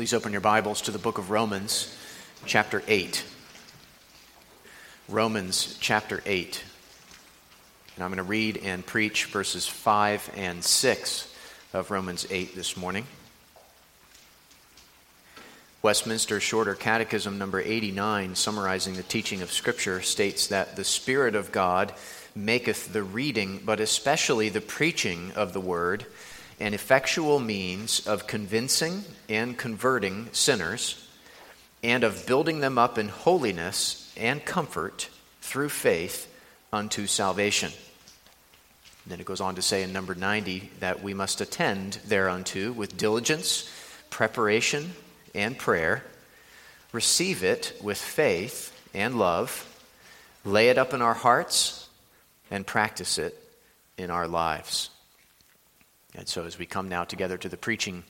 Please open your Bibles to the book of Romans, chapter 8. Romans, chapter 8. And I'm going to read and preach verses 5 and 6 of Romans 8 this morning. Westminster Shorter Catechism, number 89, summarizing the teaching of Scripture, states that the Spirit of God maketh the reading, but especially the preaching of the Word an effectual means of convincing and converting sinners and of building them up in holiness and comfort through faith unto salvation. And then it goes on to say in number 90 that we must attend thereunto with diligence, preparation, and prayer, receive it with faith and love, lay it up in our hearts, and practice it in our lives. And so, as we come now together to the preaching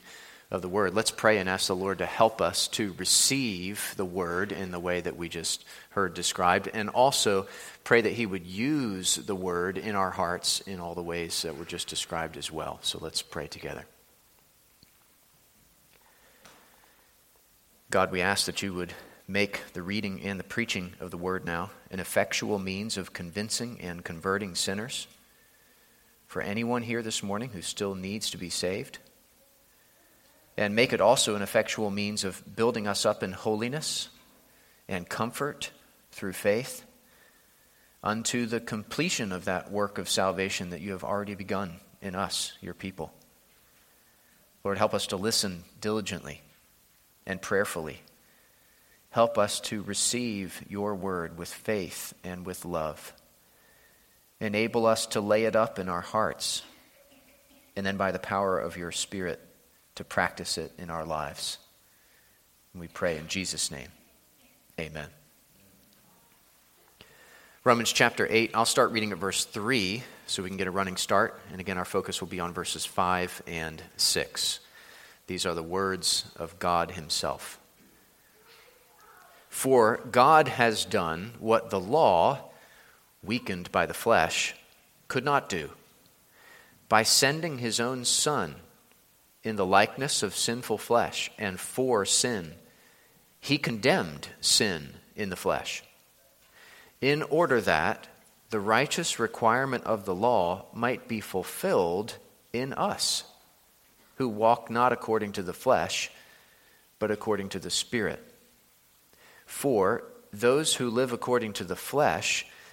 of the word, let's pray and ask the Lord to help us to receive the word in the way that we just heard described, and also pray that He would use the word in our hearts in all the ways that were just described as well. So, let's pray together. God, we ask that you would make the reading and the preaching of the word now an effectual means of convincing and converting sinners for anyone here this morning who still needs to be saved. And make it also an effectual means of building us up in holiness and comfort through faith unto the completion of that work of salvation that you have already begun in us, your people. Lord, help us to listen diligently and prayerfully. Help us to receive your word with faith and with love. Enable us to lay it up in our hearts, and then by the power of your Spirit, to practice it in our lives. And we pray in Jesus' name. Amen. Romans chapter 8, I'll start reading at verse 3 so we can get a running start. And again, our focus will be on verses 5 and 6. These are the words of God Himself. For God has done what the law weakened by the flesh, could not do by sending his own Son in the likeness of sinful flesh and for sin. He condemned sin in the flesh, in order that the righteous requirement of the law might be fulfilled in us, who walk not according to the flesh, but according to the Spirit. For those who live according to the flesh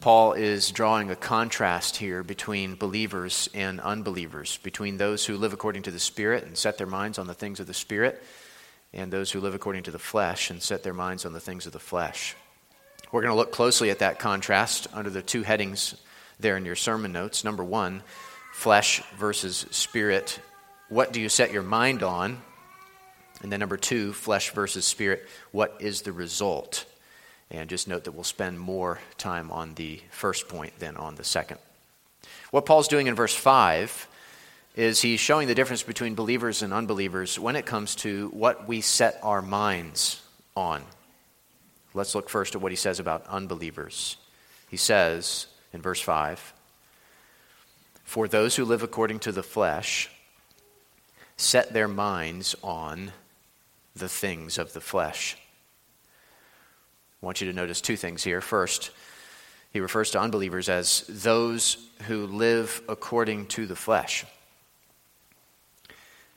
Paul is drawing a contrast here between believers and unbelievers, between those who live according to the Spirit and set their minds on the things of the Spirit, and those who live according to the flesh and set their minds on the things of the flesh. We're going to look closely at that contrast under the two headings there in your sermon notes. Number one, flesh versus spirit. What do you set your mind on? And then number two, flesh versus spirit. What is the result? And just note that we'll spend more time on the first point than on the second. What Paul's doing in verse 5 is he's showing the difference between believers and unbelievers when it comes to what we set our minds on. Let's look first at what he says about unbelievers. He says in verse 5 For those who live according to the flesh set their minds on the things of the flesh. I want you to notice two things here. First, he refers to unbelievers as those who live according to the flesh.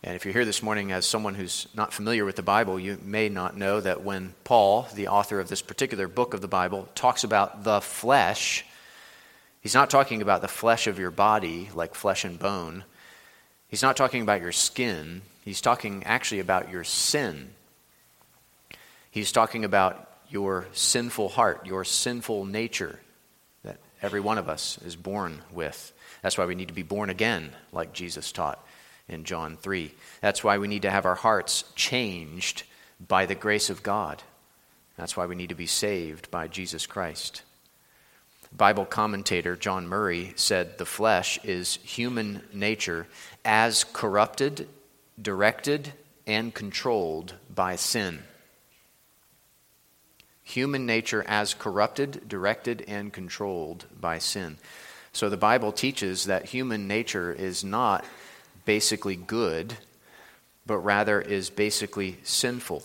And if you're here this morning as someone who's not familiar with the Bible, you may not know that when Paul, the author of this particular book of the Bible, talks about the flesh, he's not talking about the flesh of your body, like flesh and bone. He's not talking about your skin. He's talking actually about your sin. He's talking about your sinful heart, your sinful nature that every one of us is born with. That's why we need to be born again, like Jesus taught in John 3. That's why we need to have our hearts changed by the grace of God. That's why we need to be saved by Jesus Christ. Bible commentator John Murray said the flesh is human nature as corrupted, directed, and controlled by sin. Human nature as corrupted, directed, and controlled by sin. So the Bible teaches that human nature is not basically good, but rather is basically sinful.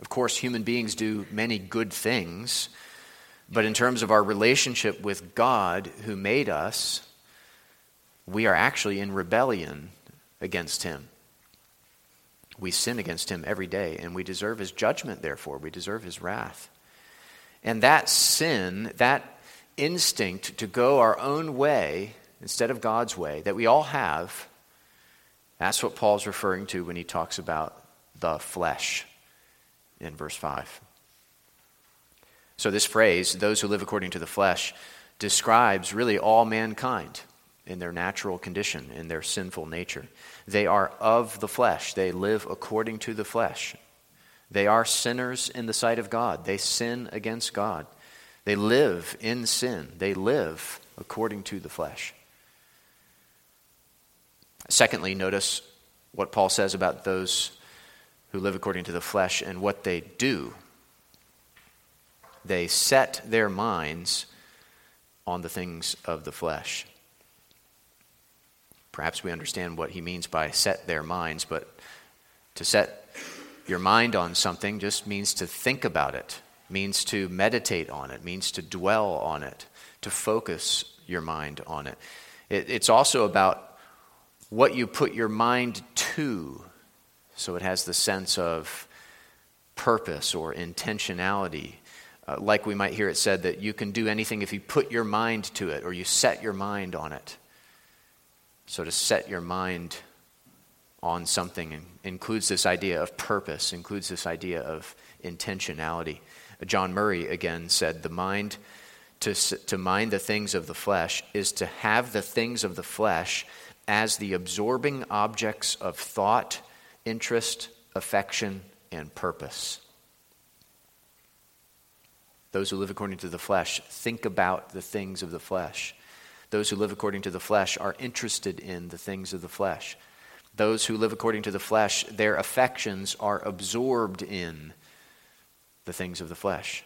Of course, human beings do many good things, but in terms of our relationship with God who made us, we are actually in rebellion against Him. We sin against Him every day, and we deserve His judgment, therefore. We deserve His wrath. And that sin, that instinct to go our own way instead of God's way that we all have, that's what Paul's referring to when he talks about the flesh in verse 5. So, this phrase, those who live according to the flesh, describes really all mankind in their natural condition, in their sinful nature. They are of the flesh, they live according to the flesh. They are sinners in the sight of God, they sin against God. They live in sin, they live according to the flesh. Secondly, notice what Paul says about those who live according to the flesh and what they do. They set their minds on the things of the flesh. Perhaps we understand what he means by set their minds, but to set your mind on something just means to think about it, means to meditate on it, means to dwell on it, to focus your mind on it. it it's also about what you put your mind to. So it has the sense of purpose or intentionality. Uh, like we might hear it said that you can do anything if you put your mind to it or you set your mind on it. So to set your mind on something includes this idea of purpose, includes this idea of intentionality. John Murray again said the mind to, to mind the things of the flesh is to have the things of the flesh as the absorbing objects of thought, interest, affection, and purpose. Those who live according to the flesh think about the things of the flesh. Those who live according to the flesh are interested in the things of the flesh. Those who live according to the flesh, their affections are absorbed in the things of the flesh,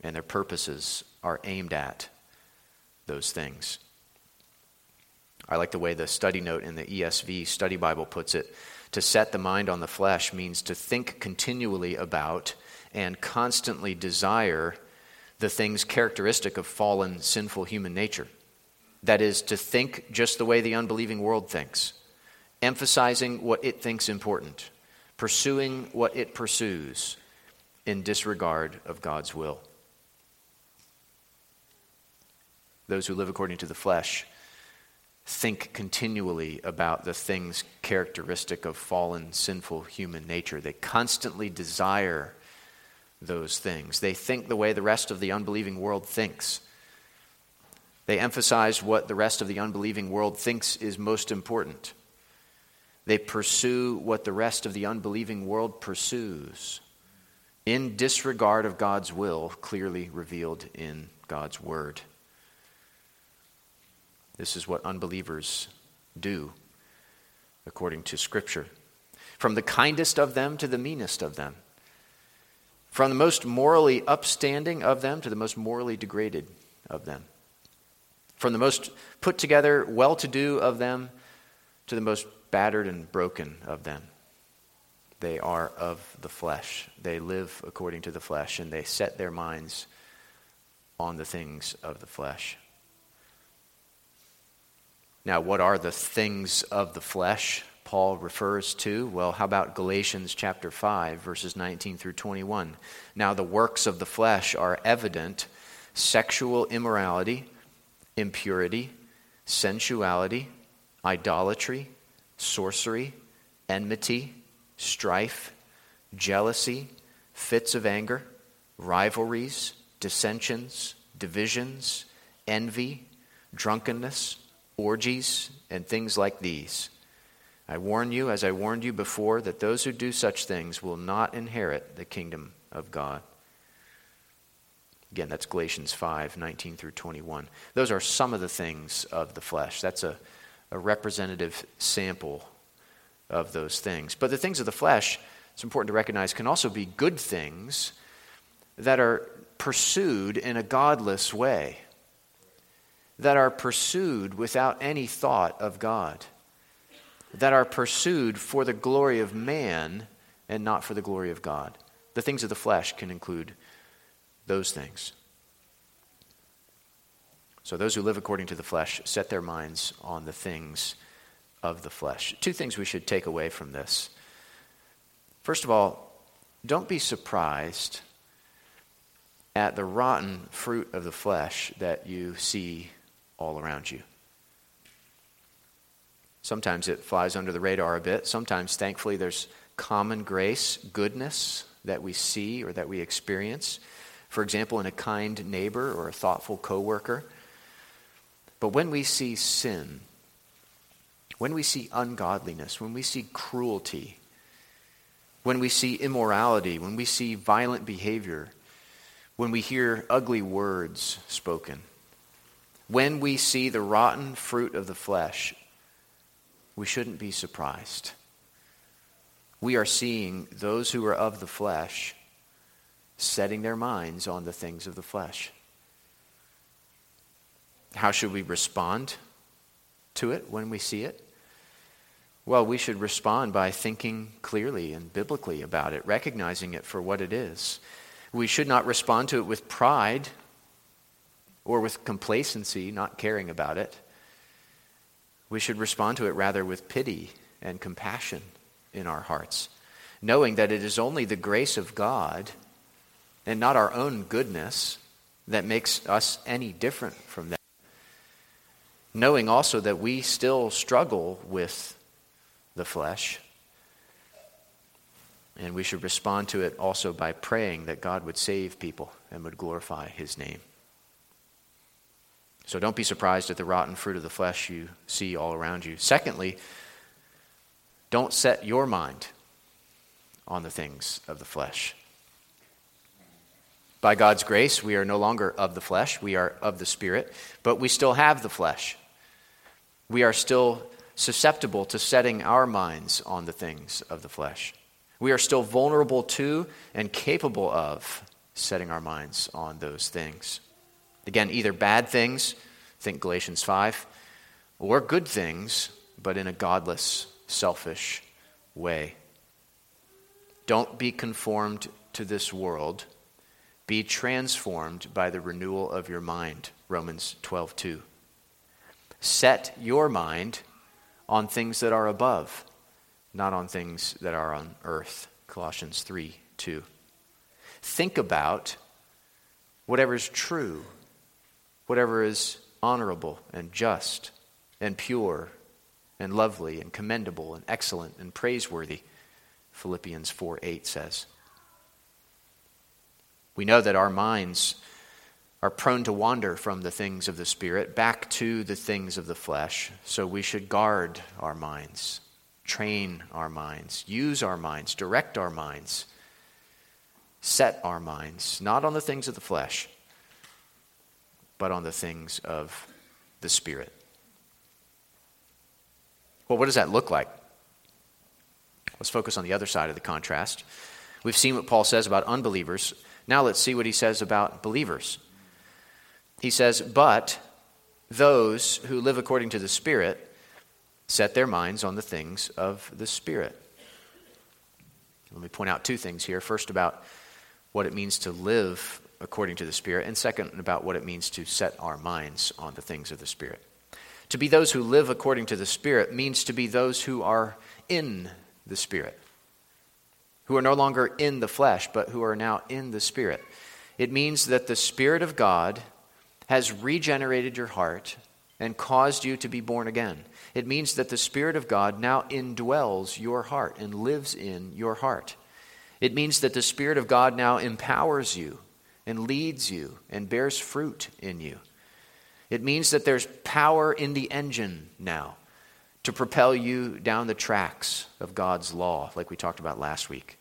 and their purposes are aimed at those things. I like the way the study note in the ESV study Bible puts it. To set the mind on the flesh means to think continually about and constantly desire the things characteristic of fallen, sinful human nature. That is, to think just the way the unbelieving world thinks, emphasizing what it thinks important, pursuing what it pursues in disregard of God's will. Those who live according to the flesh think continually about the things characteristic of fallen, sinful human nature. They constantly desire those things. They think the way the rest of the unbelieving world thinks. They emphasize what the rest of the unbelieving world thinks is most important. They pursue what the rest of the unbelieving world pursues in disregard of God's will, clearly revealed in God's Word. This is what unbelievers do, according to Scripture. From the kindest of them to the meanest of them. From the most morally upstanding of them to the most morally degraded of them. From the most put together, well to do of them to the most battered and broken of them. They are of the flesh. They live according to the flesh, and they set their minds on the things of the flesh. Now, what are the things of the flesh Paul refers to? Well, how about Galatians chapter 5, verses 19 through 21? Now, the works of the flesh are evident sexual immorality, impurity, sensuality, idolatry, sorcery, enmity, strife, jealousy, fits of anger, rivalries, dissensions, divisions, envy, drunkenness orgies, and things like these. I warn you, as I warned you before, that those who do such things will not inherit the kingdom of God. Again, that's Galatians 5 19 through 21. Those are some of the things of the flesh. That's a, a representative sample of those things. But the things of the flesh, it's important to recognize, can also be good things that are pursued in a godless way, that are pursued without any thought of God, that are pursued for the glory of man and not for the glory of God. The things of the flesh can include those things. So, those who live according to the flesh set their minds on the things of the flesh. Two things we should take away from this. First of all, don't be surprised at the rotten fruit of the flesh that you see all around you. Sometimes it flies under the radar a bit. Sometimes, thankfully, there's common grace, goodness that we see or that we experience. For example, in a kind neighbor or a thoughtful coworker. But when we see sin, when we see ungodliness, when we see cruelty, when we see immorality, when we see violent behavior, when we hear ugly words spoken, when we see the rotten fruit of the flesh, we shouldn't be surprised. We are seeing those who are of the flesh setting their minds on the things of the flesh. How should we respond to it when we see it? Well, we should respond by thinking clearly and biblically about it, recognizing it for what it is. We should not respond to it with pride or with complacency, not caring about it. We should respond to it rather with pity and compassion in our hearts, knowing that it is only the grace of God and not our own goodness that makes us any different from them. Knowing also that we still struggle with the flesh. And we should respond to it also by praying that God would save people and would glorify his name. So don't be surprised at the rotten fruit of the flesh you see all around you. Secondly, don't set your mind on the things of the flesh. By God's grace, we are no longer of the flesh, we are of the Spirit, but we still have the flesh. We are still susceptible to setting our minds on the things of the flesh. We are still vulnerable to and capable of setting our minds on those things. Again, either bad things, think Galatians 5, or good things, but in a godless, selfish way. Don't be conformed to this world. Be transformed by the renewal of your mind. Romans 12:2. Set your mind on things that are above, not on things that are on earth. Colossians 3 2. Think about whatever is true, whatever is honorable and just and pure and lovely and commendable and excellent and praiseworthy, Philippians 4 8 says. We know that our minds are prone to wander from the things of the Spirit back to the things of the flesh. So we should guard our minds, train our minds, use our minds, direct our minds, set our minds, not on the things of the flesh, but on the things of the Spirit. Well, what does that look like? Let's focus on the other side of the contrast. We've seen what Paul says about unbelievers. Now let's see what he says about believers. He says, But those who live according to the Spirit set their minds on the things of the Spirit. Let me point out two things here. First, about what it means to live according to the Spirit, and second, about what it means to set our minds on the things of the Spirit. To be those who live according to the Spirit means to be those who are in the Spirit, who are no longer in the flesh, but who are now in the Spirit. It means that the Spirit of God has regenerated your heart and caused you to be born again. It means that the Spirit of God now indwells your heart and lives in your heart. It means that the Spirit of God now empowers you and leads you and bears fruit in you. It means that there's power in the engine now to propel you down the tracks of God's law, like we talked about last week.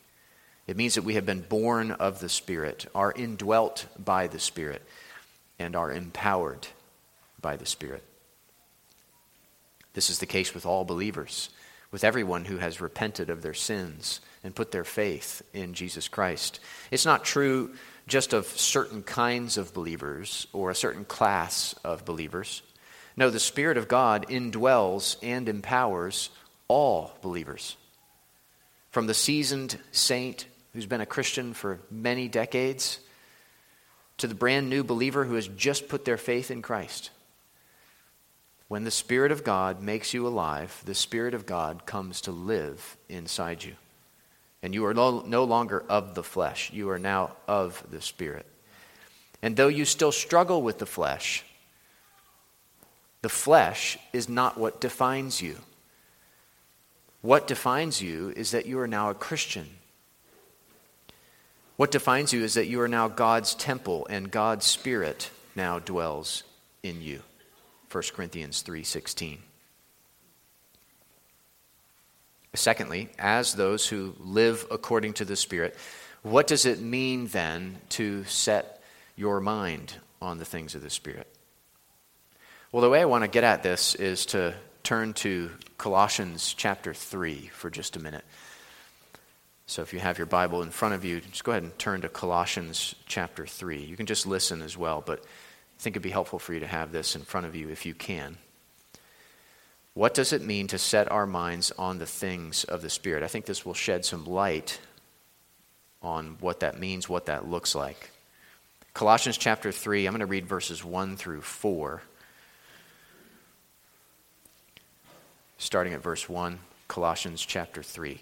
It means that we have been born of the Spirit, are indwelt by the Spirit, and are empowered by the Spirit. This is the case with all believers, with everyone who has repented of their sins and put their faith in Jesus Christ. It's not true just of certain kinds of believers or a certain class of believers. No, the Spirit of God indwells and empowers all believers. From the seasoned saint who's been a Christian for many decades to the brand new believer who has just put their faith in Christ. When the Spirit of God makes you alive, the Spirit of God comes to live inside you. And you are no, longer of the flesh, you are now of the Spirit. And though you still struggle with the flesh, the flesh is not what defines you. What defines you is that you are now a Christian. What defines you is that you are now God's temple and God's Spirit now dwells in you. 1 Corinthians 3:16. Secondly, as those who live according to the Spirit, what does it mean then to set your mind on the things of the Spirit? Well, the way I want to get at this is to turn to Colossians chapter 3 for just a minute. So if you have your Bible in front of you, just go ahead and turn to Colossians chapter 3. You can just listen as well, but I think it'd be helpful for you to have this in front of you if you can. What does it mean to set our minds on the things of the Spirit? I think this will shed some light on what that means, what that looks like. Colossians chapter 3, I'm going to read verses 1 through 4. Starting at verse 1, Colossians chapter 3.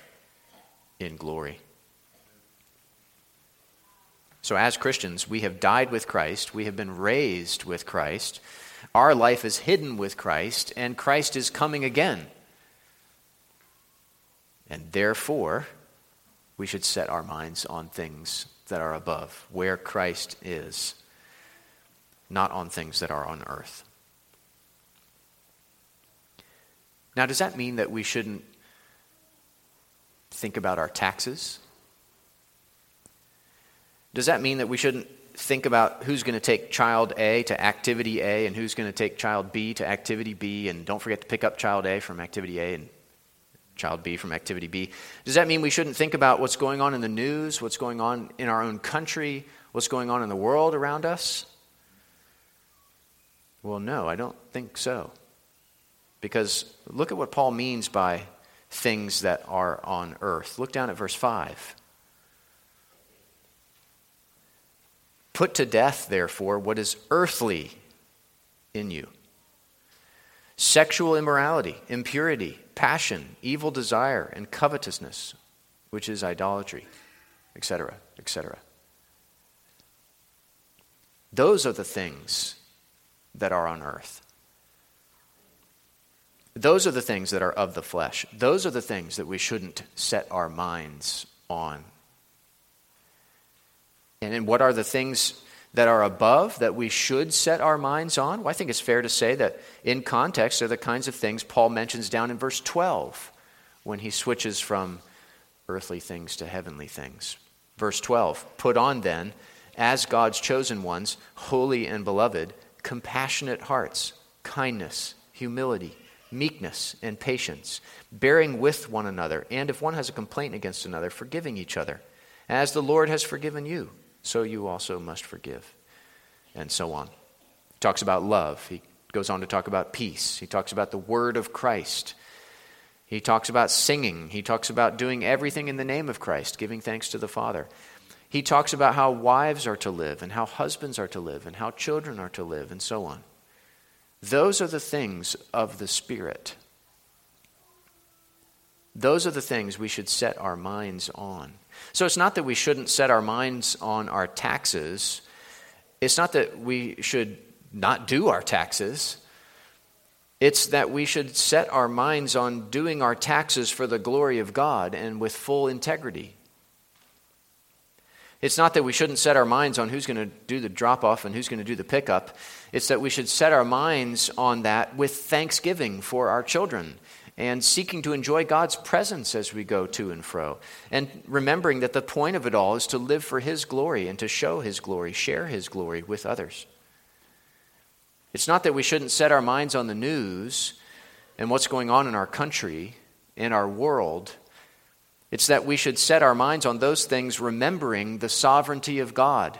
in glory. So, as Christians, we have died with Christ, we have been raised with Christ. Our life is hidden with Christ, and Christ is coming again. And therefore, we should set our minds on things that are above, where Christ is, not on things that are on earth. Now, does that mean that we shouldn't think about our taxes? Does that mean that we shouldn't think about who's going to take child A to activity A and who's going to take child B to activity B, and don't forget to pick up child A from activity A and child B from activity B. Does that mean we shouldn't think about what's going on in the news, what's going on in our own country, what's going on in the world around us? Well, no, I don't think so. Because look at what Paul means by things that are on earth. Look down at verse 5. Put to death, therefore, what is earthly in you sexual immorality, impurity, passion, evil desire, and covetousness, which is idolatry, etc., etc. Those are the things that are on earth. Those are the things that are of the flesh. Those are the things that we shouldn't set our minds on and what are the things that are above that we should set our minds on? Well, I think it's fair to say that in context, they're the kinds of things Paul mentions down in verse 12 when he switches from earthly things to heavenly things. Verse 12 Put on then, as God's chosen ones, holy and beloved, compassionate hearts, kindness, humility, meekness, and patience, bearing with one another, and if one has a complaint against another, forgiving each other, as the Lord has forgiven you so you also must forgive. And so on. He talks about love. He goes on to talk about peace. He talks about the word of Christ. He talks about singing. He talks about doing everything in the name of Christ, giving thanks to the Father. He talks about how wives are to live, and how husbands are to live, and how children are to live, and so on. Those are the things of the Spirit. Those are the things we should set our minds on. So it's not that we shouldn't set our minds on our taxes. It's not that we should not do our taxes. It's that we should set our minds on doing our taxes for the glory of God and with full integrity. It's not that we shouldn't set our minds on who's going to do the drop off and who's going to do the pickup. It's that we should set our minds on that with thanksgiving for our children and seeking to enjoy God's presence as we go to and fro. And remembering that the point of it all is to live for His glory and to show His glory, share His glory with others. It's not that we shouldn't set our minds on the news and what's going on in our country, in our world it's that we should set our minds on those things, remembering the sovereignty of God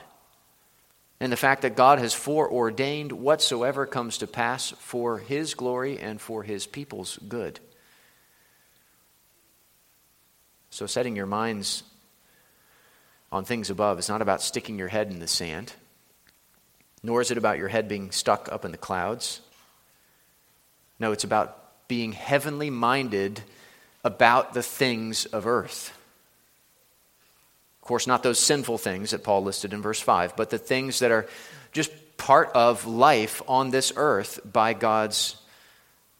and the fact that God has foreordained whatsoever comes to pass for His glory and for His people's good. So, setting your minds on things above is not about sticking your head in the sand, nor is it about your head being stuck up in the clouds. No, it's about being heavenly minded about the things of earth. Of course, not those sinful things that Paul listed in verse 5, but the things that are just part of life on this earth by God's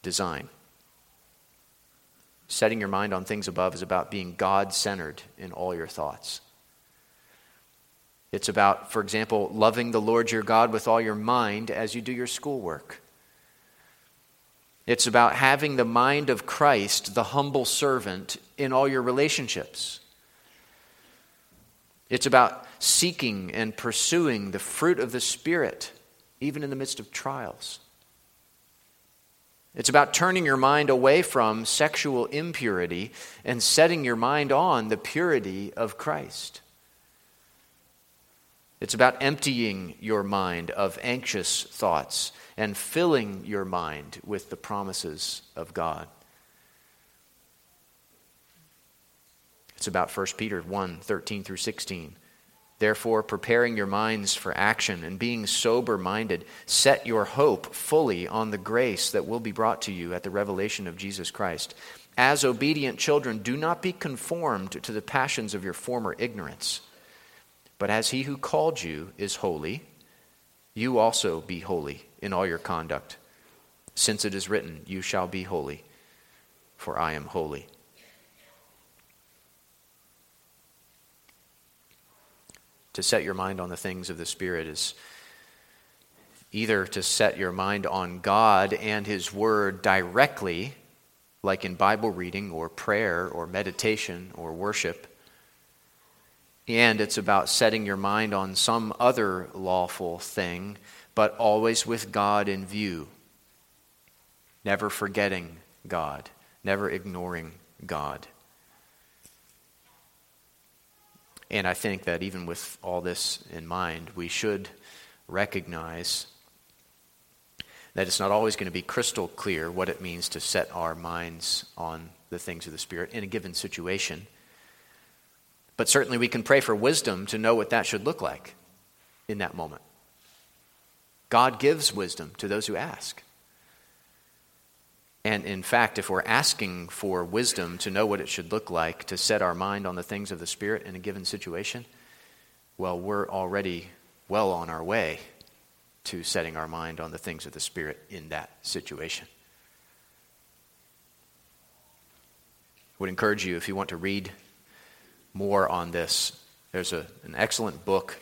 design. Setting your mind on things above is about being God centered in all your thoughts. It's about, for example, loving the Lord your God with all your mind as you do your schoolwork. It's about having the mind of Christ, the humble servant, in all your relationships. It's about seeking and pursuing the fruit of the Spirit, even in the midst of trials. It's about turning your mind away from sexual impurity and setting your mind on the purity of Christ. It's about emptying your mind of anxious thoughts and filling your mind with the promises of God. It's about 1 Peter 1 13 through 16. Therefore, preparing your minds for action and being sober minded, set your hope fully on the grace that will be brought to you at the revelation of Jesus Christ. As obedient children, do not be conformed to the passions of your former ignorance, but as he who called you is holy, you also be holy in all your conduct, since it is written, You shall be holy, for I am holy. To set your mind on the things of the Spirit is either to set your mind on God and His Word directly, like in Bible reading or prayer or meditation or worship, and it's about setting your mind on some other lawful thing, but always with God in view. Never forgetting God, never ignoring God. And I think that even with all this in mind, we should recognize that it's not always going to be crystal clear what it means to set our minds on the things of the Spirit in a given situation. But certainly we can pray for wisdom to know what that should look like in that moment. God gives wisdom to those who ask. And in fact, if we're asking for wisdom to know what it should look like to set our mind on the things of the Spirit in a given situation, well, we're already well on our way to setting our mind on the things of the Spirit in that situation. I would encourage you, if you want to read more on this, there's a, an excellent book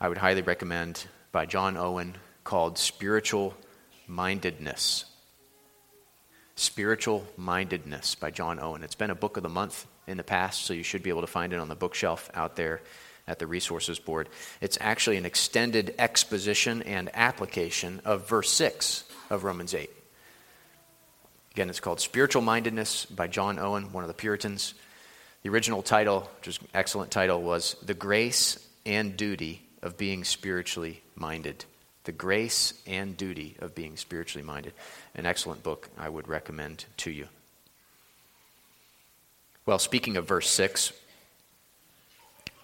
I would highly recommend by John Owen called Spiritual Mindedness. Spiritual Mindedness by John Owen. It's been a book of the month in the past, so you should be able to find it on the bookshelf out there at the resources board. It's actually an extended exposition and application of verse 6 of Romans 8. Again, it's called Spiritual Mindedness by John Owen, one of the Puritans. The original title, which is an excellent title, was The Grace and Duty of Being Spiritually Minded. The Grace and Duty of Being Spiritually Minded. An excellent book I would recommend to you. Well, speaking of verse 6,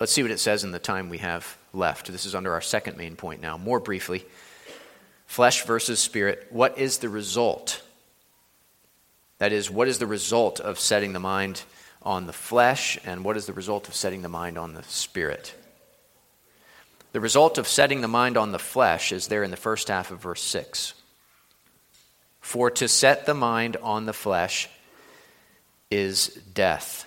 let's see what it says in the time we have left. This is under our second main point now. More briefly flesh versus spirit. What is the result That is, what is the result of setting the mind on the flesh, and what is the result of setting the mind on the spirit? The result of setting the mind on the flesh is there in the first half of verse 6. For to set the mind on the flesh is death.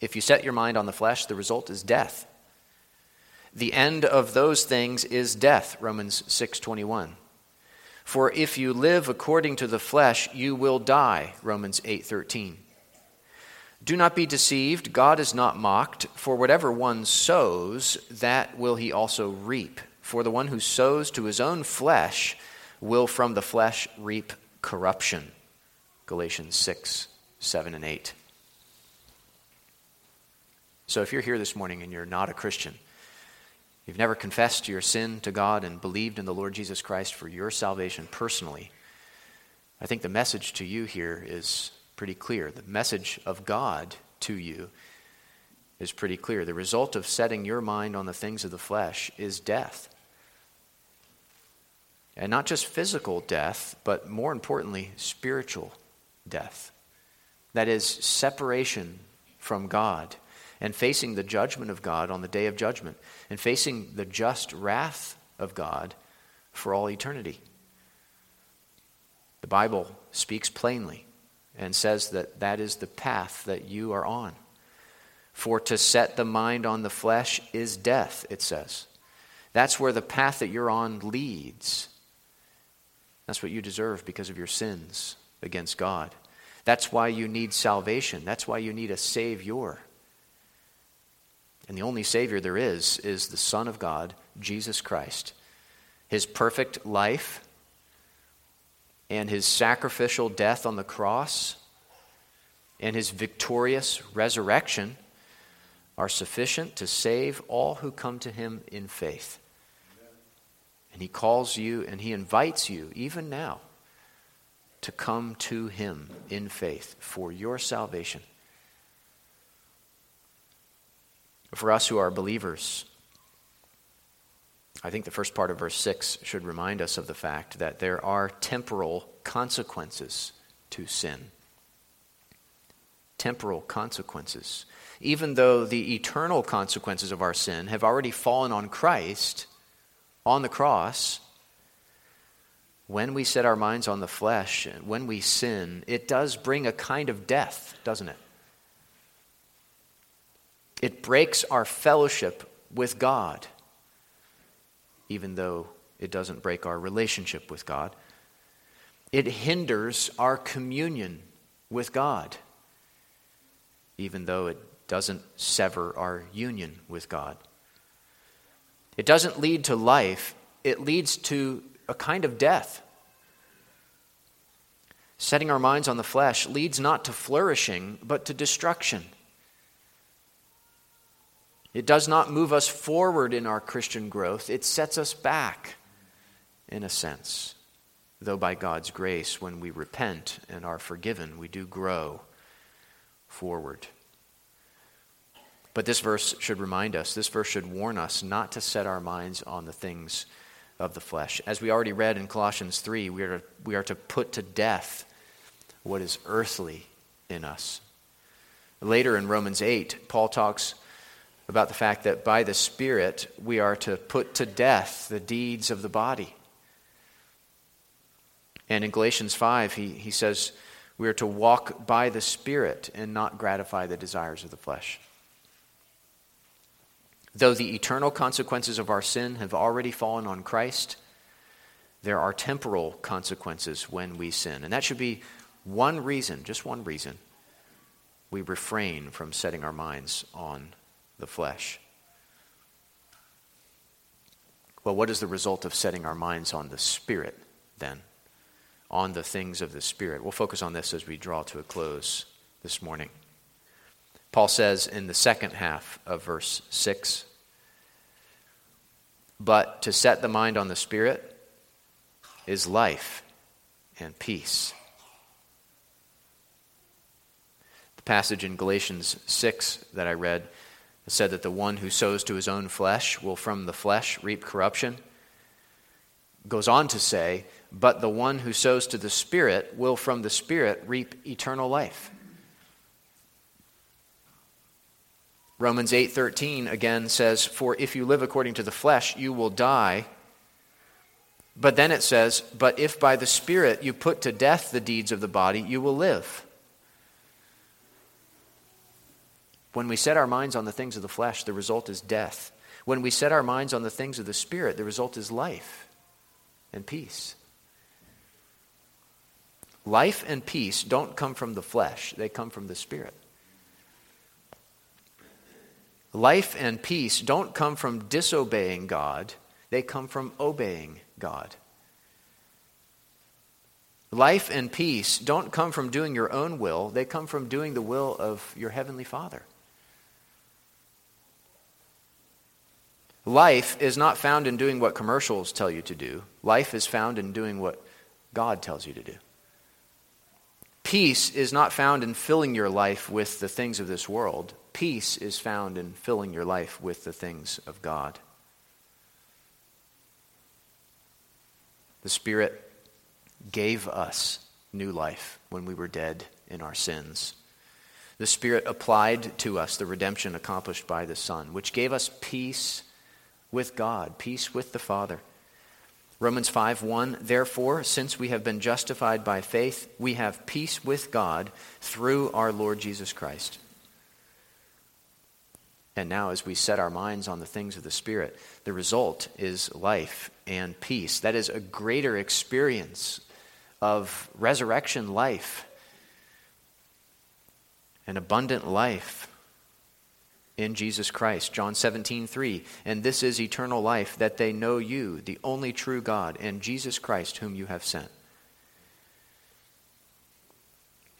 If you set your mind on the flesh, the result is death. The end of those things is death, Romans 6:21. For if you live according to the flesh, you will die, Romans 8:13. Do not be deceived, God is not mocked, for whatever one sows, that will he also reap. For the one who sows to his own flesh will from the flesh reap corruption. Galatians 6, 7, and 8. So if you're here this morning and you're not a Christian, you've never confessed your sin to God and believed in the Lord Jesus Christ for your salvation personally, I think the message to you here is pretty clear. The message of God to you is pretty clear. The result of setting your mind on the things of the flesh is death. And not just physical death, but more importantly, spiritual death. That is, separation from God and facing the judgment of God on the day of judgment and facing the just wrath of God for all eternity. The Bible speaks plainly and says that that is the path that you are on. For to set the mind on the flesh is death, it says. That's where the path that you're on leads. That's what you deserve because of your sins against God. That's why you need salvation. That's why you need a Savior. And the only Savior there is is the Son of God, Jesus Christ. His perfect life and his sacrificial death on the cross and his victorious resurrection are sufficient to save all who come to him in faith. And he calls you and he invites you, even now, to come to him in faith for your salvation. For us who are believers, I think the first part of verse 6 should remind us of the fact that there are temporal consequences to sin. Temporal consequences. Even though the eternal consequences of our sin have already fallen on Christ on the cross, when we set our minds on the flesh, when we sin, it does bring a kind of death, doesn't it? It breaks our fellowship with God even though it doesn't break our relationship with God. It hinders our communion with God, even though it doesn't sever our union with God. It doesn't lead to life, it leads to a kind of death. Setting our minds on the flesh leads not to flourishing, but to destruction. It does not move us forward in our Christian growth, it sets us back, in a sense. Though by God's grace, when we repent and are forgiven, we do grow forward. But this verse should remind us, this verse should warn us not to set our minds on the things of the flesh. As we already read in Colossians 3, we are we are to put to death what is earthly in us. Later in Romans 8, Paul talks about the fact that by the Spirit we are to put to death the deeds of the body. And in Galatians 5, he, he says we are to walk by the Spirit and not gratify the desires of the flesh. Though the eternal consequences of our sin have already fallen on Christ, there are temporal consequences when we sin. And that should be one reason, just one reason, we refrain from setting our minds on the flesh. Well, what is the result of setting our minds on the Spirit then? On the things of the Spirit. We'll focus on this as we draw to a close this morning. Paul says in the second half of verse 6 But to set the mind on the Spirit is life and peace. The passage in Galatians 6 that I read said that the one who sows to his own flesh will from the flesh reap corruption. Goes on to say, but the one who sows to the Spirit will from the Spirit reap eternal life. Romans 8:13 again says, "For if you live according to the flesh, you will die." But then it says, "But if by the Spirit you put to death the deeds of the body, you will live." When we set our minds on the things of the flesh, the result is death. When we set our minds on the things of the Spirit, the result is life and peace. Life and peace don't come from the flesh, they come from the Spirit. Life and peace don't come from disobeying God, they come from obeying God. Life and peace don't come from doing your own will, they come from doing the will of your Heavenly Father. Life is not found in doing what commercials tell you to do. Life is found in doing what God tells you to do. Peace is not found in filling your life with the things of this world. Peace is found in filling your life with the things of God. The Spirit gave us new life when we were dead in our sins. The Spirit applied to us the redemption accomplished by the Son, which gave us peace with God, peace with the Father. Romans 5 1 Therefore, since we have been justified by faith, we have peace with God through our Lord Jesus Christ. And now, as we set our minds on the things of the Spirit, the result is life and peace. That is a greater experience of resurrection life, an abundant life in Jesus Christ. John 17, 3. And this is eternal life, that they know you, the only true God, and Jesus Christ, whom you have sent.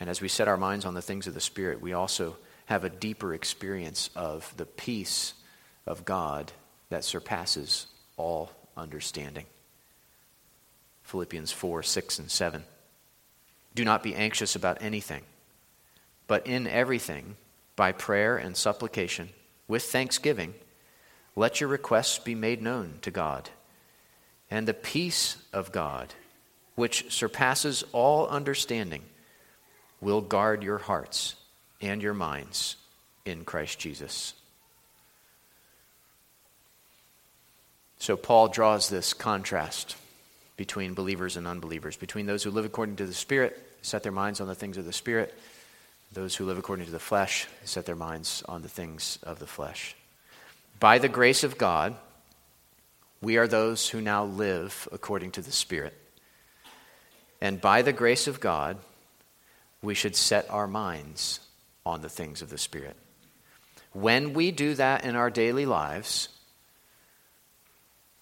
And as we set our minds on the things of the Spirit, we also have a deeper experience of the peace of God that surpasses all understanding. Philippians 4, 6, and 7. Do not be anxious about anything, but in everything, by prayer and supplication, with thanksgiving, let your requests be made known to God. And the peace of God, which surpasses all understanding, will guard your hearts and your minds in Christ Jesus. So, Paul draws this contrast between believers and unbelievers, between those who live according to the Spirit, set their minds on the things of the Spirit, those who live according to the flesh set their minds on the things of the flesh. By the grace of God, we are those who now live according to the Spirit. And by the grace of God, we should set our minds on the things of the Spirit. When we do that in our daily lives,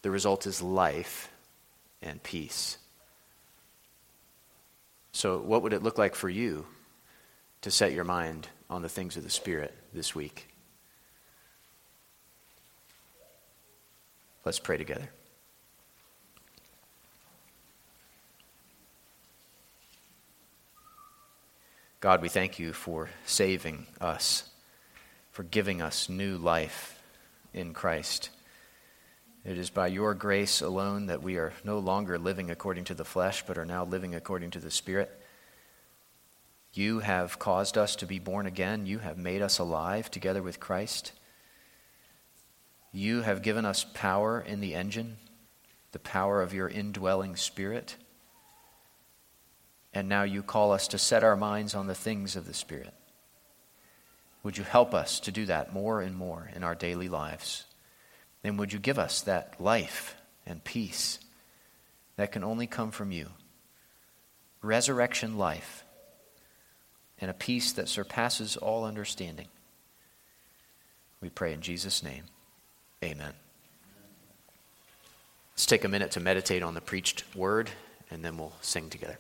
the result is life and peace. So, what would it look like for you to set your mind on the things of the Spirit this week. Let's pray together. God, we thank you for saving us, for giving us new life in Christ. It is by your grace alone that we are no longer living according to the flesh, but are now living according to the Spirit. You have caused us to be born again. You have made us alive together with Christ. You have given us power in the engine, the power of your indwelling spirit. And now you call us to set our minds on the things of the Spirit. Would you help us to do that more and more in our daily lives? And would you give us that life and peace that can only come from you? Resurrection life and a peace that surpasses all understanding. We pray in Jesus' name. Amen. Let's take a minute to meditate on the preached word, and then we'll sing together.